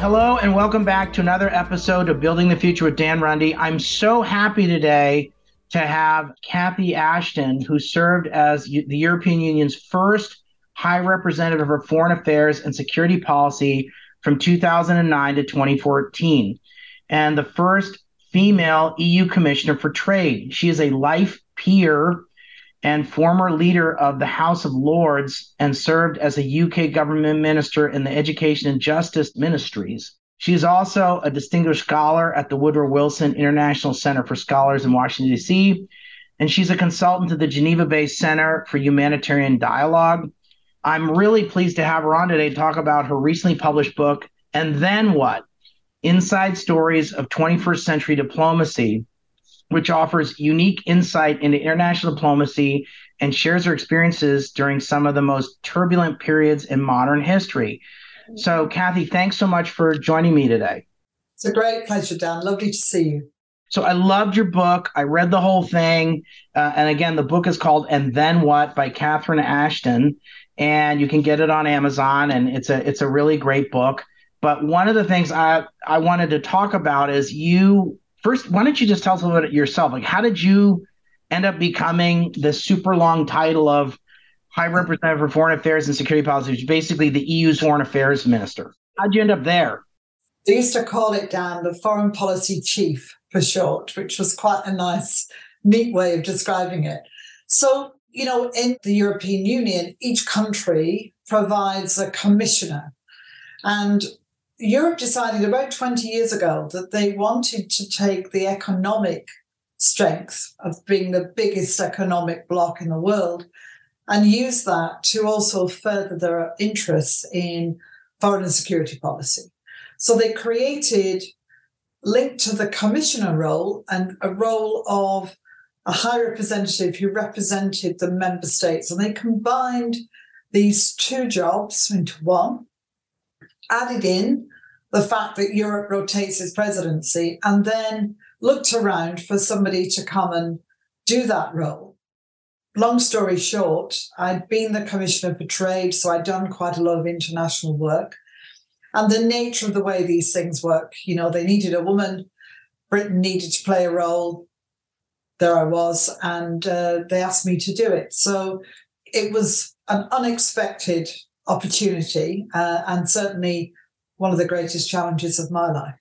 Hello, and welcome back to another episode of Building the Future with Dan Runde. I'm so happy today to have Cathy Ashton, who served as the European Union's first High Representative for Foreign Affairs and Security Policy from 2009 to 2014, and the first female EU Commissioner for Trade. She is a life peer and former leader of the House of Lords and served as a UK government minister in the Education and Justice Ministries. She is also a distinguished scholar at the Woodrow Wilson International Center for Scholars in Washington, D.C., and she's a consultant to the Geneva based Center for Humanitarian Dialogue. I'm really pleased to have her on today to talk about her recently published book, And Then What? Inside Stories of 21st Century Diplomacy, which offers unique insight into international diplomacy and shares her experiences during some of the most turbulent periods in modern history. So, Cathy, thanks so much for joining me today. It's a great pleasure, Dan. Lovely to see you. So, I loved your book. I read the whole thing. Uh, and again, the book is called And Then What by Catherine Ashton. And you can get it on Amazon. And it's a it's a really great book. But one of the things I, I wanted to talk about is you first, why don't you just tell us a little bit yourself? Like, how did you end up becoming the super long title of High Representative for Foreign Affairs and Security Policy, which is basically the EU's foreign affairs minister? How'd you end up there? They used to call it Dan the foreign policy chief for short, which was quite a nice, neat way of describing it. So, you know, in the European Union, each country provides a commissioner. And Europe decided about 20 years ago that they wanted to take the economic strength of being the biggest economic bloc in the world and use that to also further their interests in foreign and security policy. So they created, linked to the commissioner role, and a role of a high representative who represented the member states. And they combined these two jobs into one added in the fact that Europe rotates its presidency and then looked around for somebody to come and do that role. Long story short, I'd been the commissioner for trade, so I'd done quite a lot of international work. And the nature of the way these things work, you know, they needed a woman, Britain needed to play a role. There I was, and uh, they asked me to do it. So it was an unexpected opportunity uh, and certainly one of the greatest challenges of my life.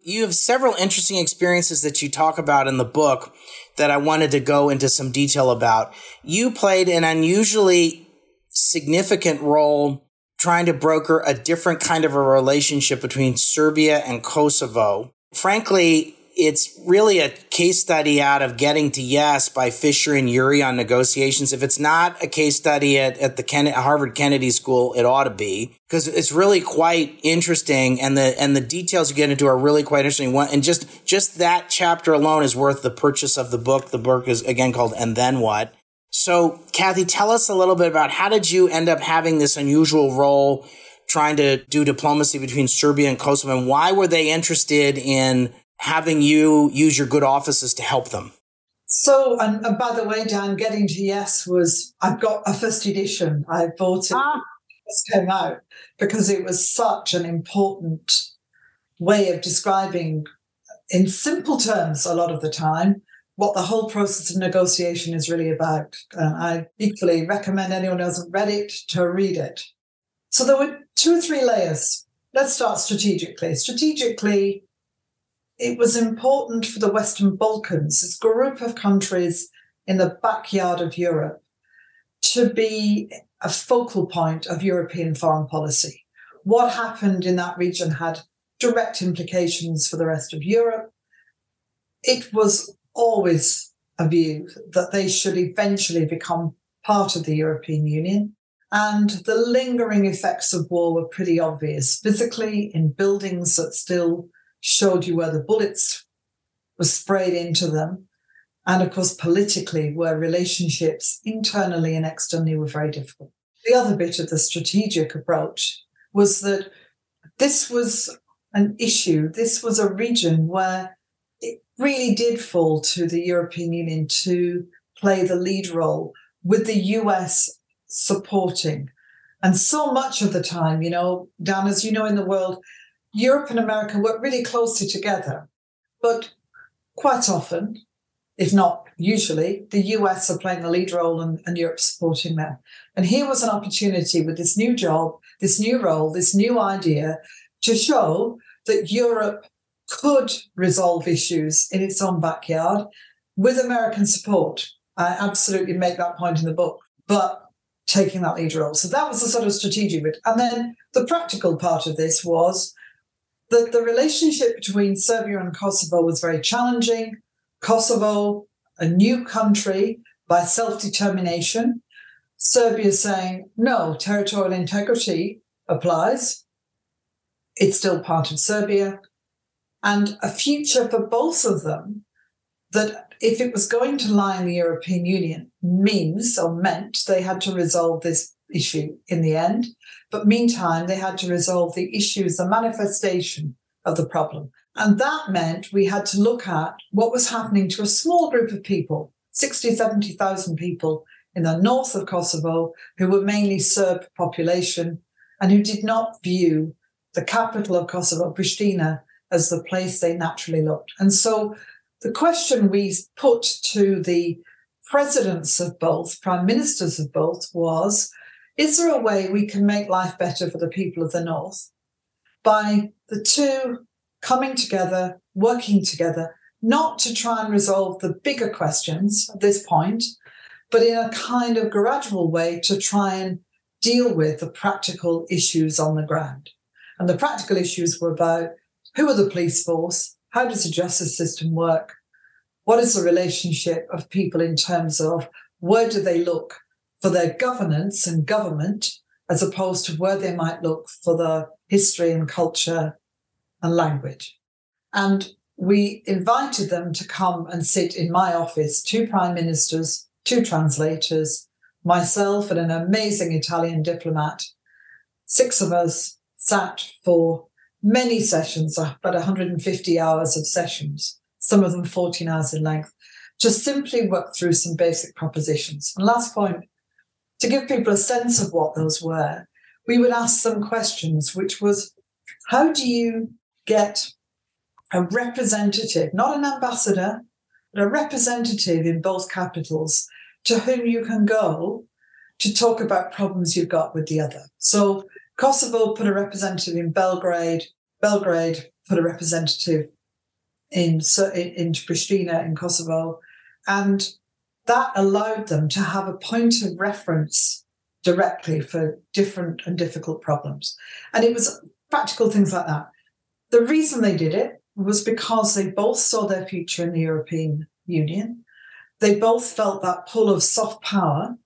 You have several interesting experiences that you talk about in the book that I wanted to go into some detail about. You played an unusually significant role trying to broker a different kind of a relationship between Serbia and Kosovo. Frankly, it's really a case study out of getting to yes by Fisher and Ury on negotiations. If it's not a case study at, at the Ken- Harvard Kennedy School, it ought to be because it's really quite interesting. And the, and the details you get into are really quite interesting. And just, just that chapter alone is worth the purchase of the book. The book is again called And Then What? So Cathy, tell us a little bit about how did you end up having this unusual role trying to do diplomacy between Serbia and Kosovo and why were they interested in having you use your good offices to help them? So, and, and, by the way, Dan, getting to yes was I've got a first edition. I bought it ah. just came out because it was such an important way of describing, in simple terms, a lot of the time, what the whole process of negotiation is really about. And I equally recommend anyone who hasn't read it to read it. So there were two or three layers. Let's start strategically. Strategically, it was important for the Western Balkans, this group of countries in the backyard of Europe, to be a focal point of European foreign policy. What happened in that region had direct implications for the rest of Europe. It was always a view that they should eventually become part of the European Union. And the lingering effects of war were pretty obvious physically in buildings that still showed you where the bullets were sprayed into them. And of course, politically, where relationships internally and externally were very difficult. The other bit of the strategic approach was that this was an issue, this was a region where it really did fall to the European Union to play the lead role with the US supporting. And so much of the time, you know, Dan, as you know, in the world, Europe and America work really closely together. But quite often, if not usually, the US are playing the lead role and, and Europe supporting them. And here was an opportunity with this new job, this new role, this new idea to show that Europe could resolve issues in its own backyard with American support. I absolutely make that point in the book, but taking that lead role. So that was the sort of strategic bit. And then the practical part of this was that the relationship between Serbia and Kosovo was very challenging. Kosovo, a new country by self determination. Serbia saying, no, territorial integrity applies. It's still part of Serbia. And a future for both of them that if it was going to lie in the European Union means or meant they had to resolve this issue in the end. But meantime, they had to resolve the issues, the manifestation of the problem. And that meant we had to look at what was happening to a small group of people, 60, 70,000 people in the north of Kosovo, who were mainly Serb population and who did not view the capital of Kosovo, Pristina, as the place they naturally looked. And so the question we put to the presidents of both, prime ministers of both, was is there a way we can make life better for the people of the North by the two coming together, working together, not to try and resolve the bigger questions at this point, but in a kind of gradual way to try and deal with the practical issues on the ground. And the practical issues were about who are the police force? How does the justice system work? What is the relationship of people in terms of where do they look for their governance and government as opposed to where they might look for the history and culture and language. And we invited them to come and sit in my office, two prime ministers, two translators, myself, and an amazing Italian diplomat. Six of us sat for many sessions, uh, about 150 hours of sessions, some of them 14 hours in length, to simply work through some basic propositions. And last point, to give people a sense of what those were, we would ask them questions, which was, how do you get a representative, not an ambassador, but a representative in both capitals to whom you can go to talk about problems you've got with the other. So Kosovo put a representative in Belgrade, Belgrade put a representative in, in, in Pristina in Kosovo, and that allowed them to have a point of reference directly for different and difficult problems. And it was practical things like that. The reason they did it was because they both saw their future in the European Union. They both felt that pull of soft power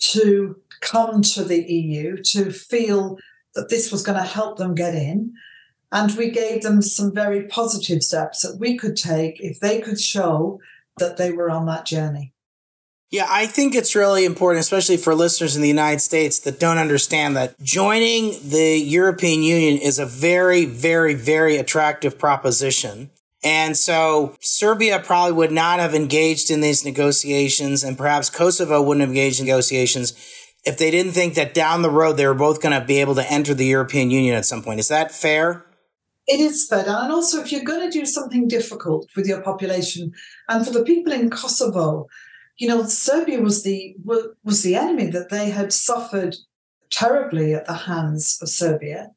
to come to the EU, to feel that this was going to help them get in. And we gave them some very positive steps that we could take if they could show that they were on that journey. Yeah, I think it's really important, especially for listeners in the United States that don't understand that joining the European Union is a very, very, very attractive proposition. And so Serbia probably would not have engaged in these negotiations, and perhaps Kosovo wouldn't have engaged in negotiations if they didn't think that down the road they were both going to be able to enter the European Union at some point. Is that fair? It is fair. And also, if you're going to do something difficult with your population, and for the people in Kosovo, you know, Serbia was the was the enemy that they had suffered terribly at the hands of Serbia,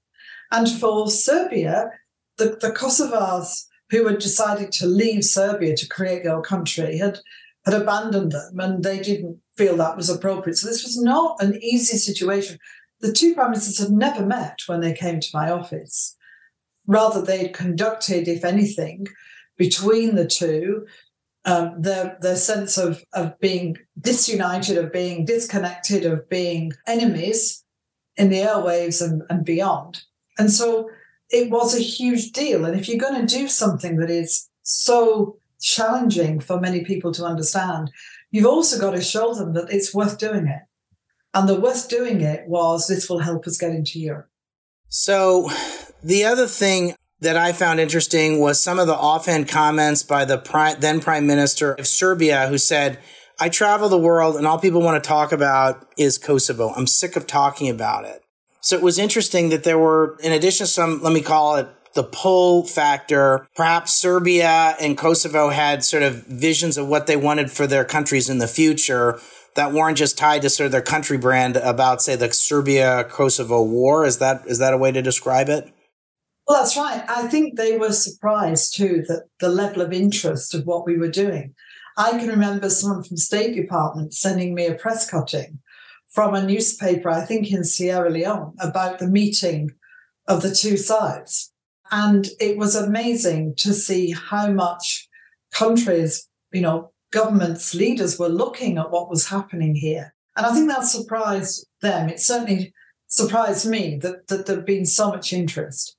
and for Serbia, the, the Kosovars who had decided to leave Serbia to create their country had had abandoned them, and they didn't feel that was appropriate. So this was not an easy situation. The two prime ministers had never met when they came to my office. Rather, they'd conducted, if anything, between the two um, their their sense of of being disunited, of being disconnected, of being enemies in the airwaves and, and beyond. And so it was a huge deal. And if you're going to do something that is so challenging for many people to understand, you've also got to show them that it's worth doing it. And the worth doing it was this will help us get into Europe. So the other thing that I found interesting was some of the offhand comments by the then prime minister of Serbia who said, I travel the world and all people want to talk about is Kosovo. I'm sick of talking about it. So it was interesting that there were, in addition to some, let me call it the pull factor, perhaps Serbia and Kosovo had sort of visions of what they wanted for their countries in the future that weren't just tied to sort of their country brand about, say, the Serbia Kosovo war. Is that is that a way to describe it? Well, that's right. I think they were surprised too that the level of interest of what we were doing. I can remember someone from State Department sending me a press cutting from a newspaper, I think in Sierra Leone, about the meeting of the two sides. And it was amazing to see how much countries, you know, governments, leaders were looking at what was happening here. And I think that surprised them. It certainly surprised me that, that there'd been so much interest.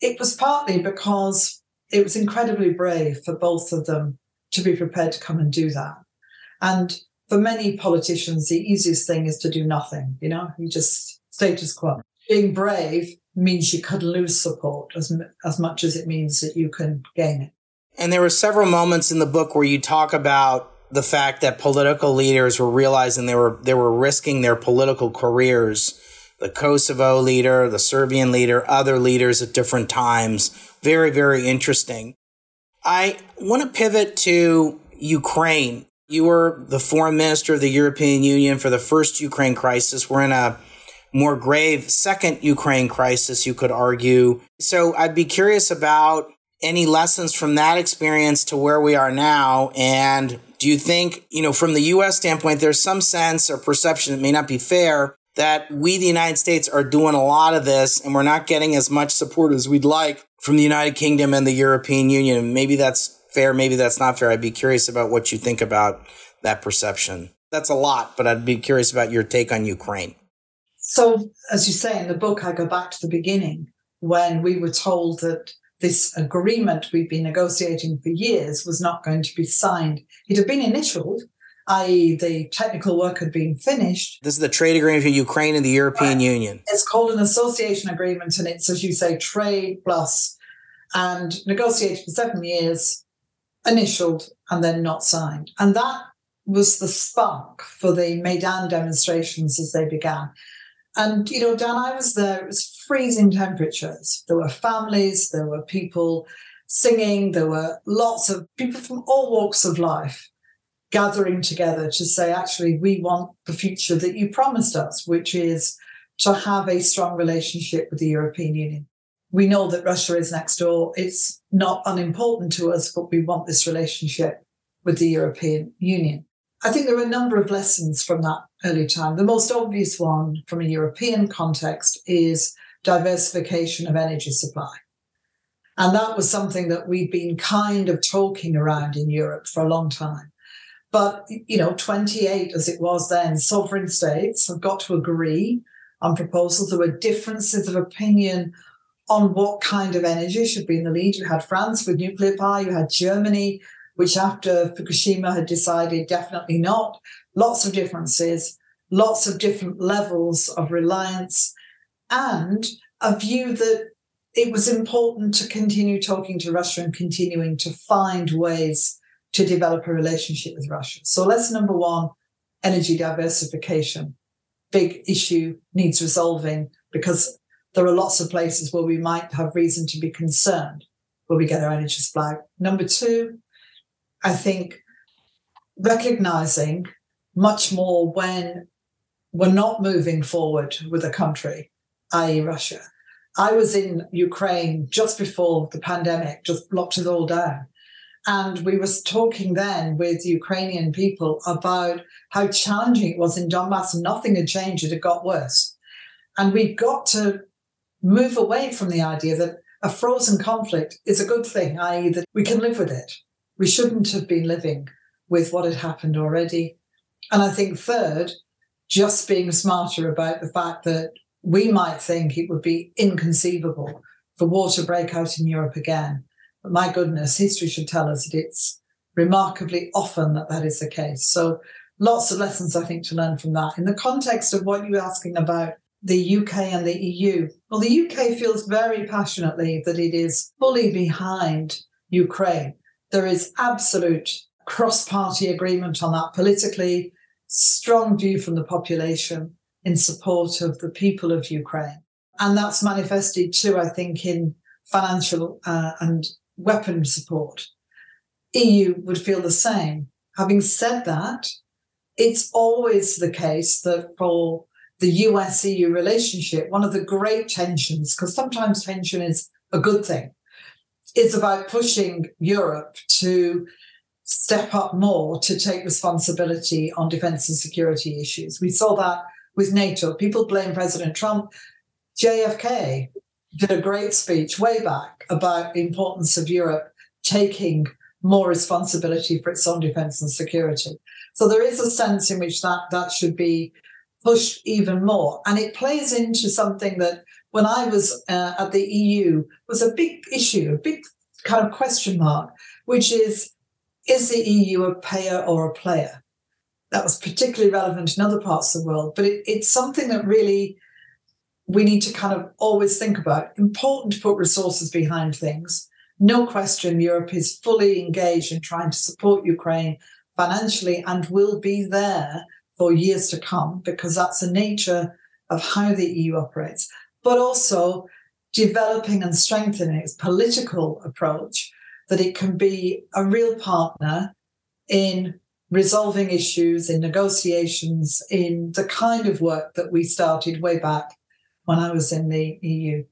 It was partly because it was incredibly brave for both of them to be prepared to come and do that. And for many politicians, the easiest thing is to do nothing. You know, you just status quo. Being brave means you could lose support as, as much as it means that you can gain it. And there were several moments in the book where you talk about the fact that political leaders were realizing they were they were risking their political careers. The Kosovo leader, the Serbian leader, other leaders at different times. Very, very interesting. I want to pivot to Ukraine. You were the foreign minister of the European Union for the first Ukraine crisis. We're in a more grave second Ukraine crisis, you could argue. So I'd be curious about any lessons from that experience to where we are now? And do you think, you know, from the US standpoint, there's some sense or perception that may not be fair that we, the United States, are doing a lot of this and we're not getting as much support as we'd like from the United Kingdom and the European Union? Maybe that's fair, maybe that's not fair. I'd be curious about what you think about that perception. That's a lot, but I'd be curious about your take on Ukraine. So, as you say in the book, I go back to the beginning when we were told that this agreement we'd been negotiating for years was not going to be signed. It had been initialed, i.e., the technical work had been finished. This is the trade agreement between Ukraine and the European. Union. It's called an association agreement, and it's, as you say, trade plus, and negotiated for seven years, initialed, and then not signed. And that was the spark for the Maidan demonstrations as they began. And, you know, Dan, I was there, it was freezing temperatures. There were families, there were people singing, there were lots of people from all walks of life gathering together to say, actually, we want the future that you promised us, which is to have a strong relationship with the European Union. We know that Russia is next door. It's not unimportant to us, but we want this relationship with the European Union. I think there are a number of lessons from that early time. The most obvious one from a European context is diversification of energy supply. And that was something that we'd been kind of talking around in Europe for a long time. But, you know, 28 as it was then, sovereign states have got to agree on proposals. There were differences of opinion on what kind of energy should be in the lead. You had France with nuclear power, you had Germany which after Fukushima had decided definitely not. Lots of differences, lots of different levels of reliance, and a view that it was important to continue talking to Russia and continuing to find ways to develop a relationship with Russia. So, lesson number one energy diversification. Big issue needs resolving because there are lots of places where we might have reason to be concerned where we get our energy supply. Number two, I think recognizing much more when we're not moving forward with a country, i.e., Russia. I was in Ukraine just before the pandemic, just locked it all down. And we were talking then with Ukrainian people about how challenging it was in Donbass. Nothing had changed, it had got worse. And we've got to move away from the idea that a frozen conflict is a good thing, i.e., that we can live with it we shouldn't have been living with what had happened already. And I think third, just being smarter about the fact that we might think it would be inconceivable for war to break out in Europe again. My goodness, history should tell us that it's remarkably often that that is the case. So lots of lessons, I think, to learn from that. In the context of what you were asking about the UK and the EU, well, the UK feels very passionately that it is fully behind Ukraine. There is absolute cross party agreement on that politically, strong view from the population in support of the people of Ukraine. And that's manifested too, I think, in financial uh, and weapon support. EU would feel the same. Having said that, it's always the case that for the US EU relationship, one of the great tensions, because sometimes tension is a good thing, is about pushing Europe to step up more to take responsibility on defense and security issues. We saw that with NATO. People blame President Trump. JFK did a great speech way back about the importance of Europe taking more responsibility for its own defense and security. So there is a sense in which that that should be pushed even more, and it plays into something that when I was uh, at the EU was a big issue, a big kind of question mark, which is is the EU a payer or a player? That was particularly relevant in other parts of the world, but it, it's something that really we need to kind of always think about. Important to put resources behind things. No question, Europe is fully engaged in trying to support Ukraine financially and will be there for years to come because that's the nature of how the EU operates, but also developing and strengthening its political approach that it can be a real partner in resolving issues, in negotiations, in the kind of work that we started way back when I was in the EU.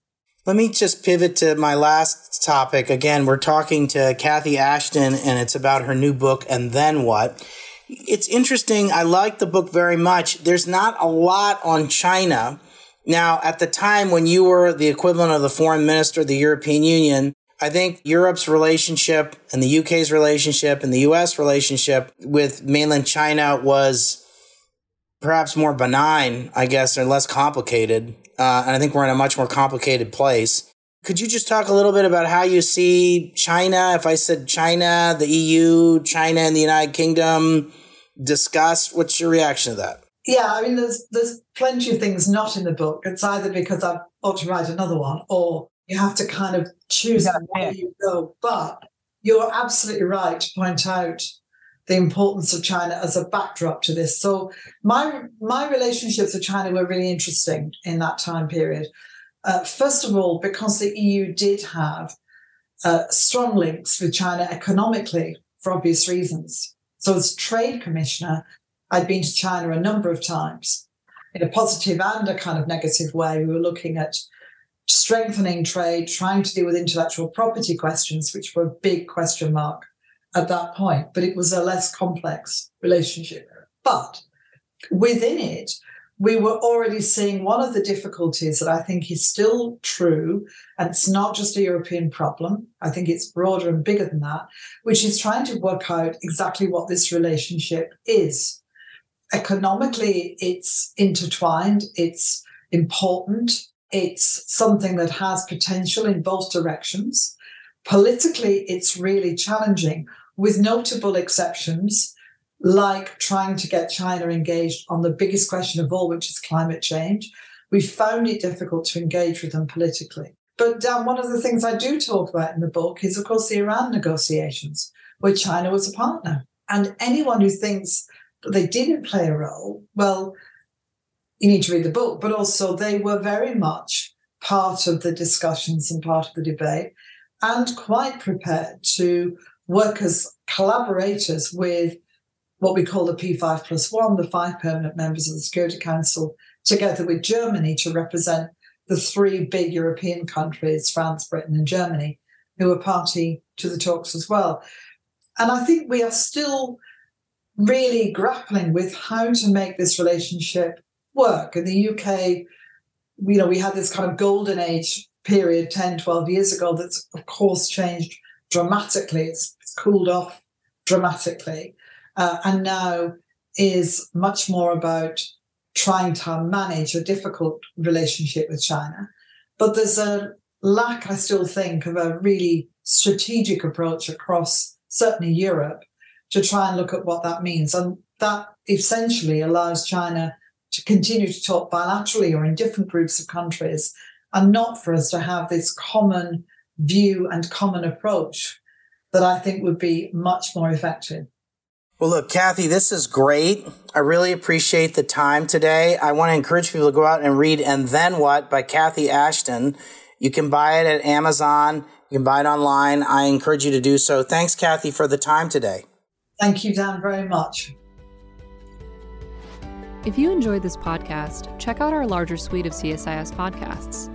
Let me just pivot to my last topic. Again, we're talking to Cathy Ashton, and it's about her new book, And Then What? It's interesting. I like the book very much. There's not a lot on China. Now, at the time when you were the equivalent of the foreign minister of the European Union, I think Europe's relationship and the UK's relationship and the US relationship with mainland China was perhaps more benign, I guess, or less complicated. Uh, and I think we're in a much more complicated place. Could you just talk a little bit about how you see China? If I said China, the EU, China and the United Kingdom, discuss, what's your reaction to that? Yeah, I mean, there's there's plenty of things not in the book. It's either because I ought to write another one, or you have to kind of choose where you go. But you're absolutely right to point out the importance of China as a backdrop to this. So my my relationships with China were really interesting in that time period. Uh, first of all, because the EU did have uh, strong links with China economically for obvious reasons. So as trade commissioner, I'd been to China a number of times in a positive and a kind of negative way. We were looking at strengthening trade, trying to deal with intellectual property questions, which were a big question mark at that point, but it was a less complex relationship. But within it, we were already seeing one of the difficulties that I think is still true, and it's not just a European problem. I think it's broader and bigger than that, which is trying to work out exactly what this relationship is. Economically, it's intertwined, it's important, it's something that has potential in both directions. Politically, it's really challenging with notable exceptions, like trying to get China engaged on the biggest question of all, which is climate change. We found it difficult to engage with them politically. But Dan, one of the things I do talk about in the book is, of course, the Iran negotiations, where China was a partner. And anyone who thinks that they didn't play a role, well, you need to read the book, but also they were very much part of the discussions and part of the debate and quite prepared to work as collaborators with what we call the P5 plus one, the five permanent members of the Security Council, together with Germany to represent the three big European countries, France, Britain, and Germany, who are party to the talks as well. And I think we are still really grappling with how to make this relationship work. In the UK, you know, we had this kind of golden age period 10, 12 years ago that's, of course, changed dramatically. It's, cooled off dramatically. Uh, and now is much more about trying to manage a difficult relationship with China. But there's a lack, I still think, of a really strategic approach across certainly Europe to try and look at what that means. And that essentially allows China to continue to talk bilaterally or in different groups of countries and not for us to have this common view and common approach that I think would be much more effective. Well, look, Cathy, this is great. I really appreciate the time today. I want to encourage people to go out and read And Then What by Cathy Ashton. You can buy it at Amazon. You can buy it online. I encourage you to do so. Thanks, Cathy, for the time today. Thank you, Dan, very much. If you enjoyed this podcast, check out our larger suite of CSIS podcasts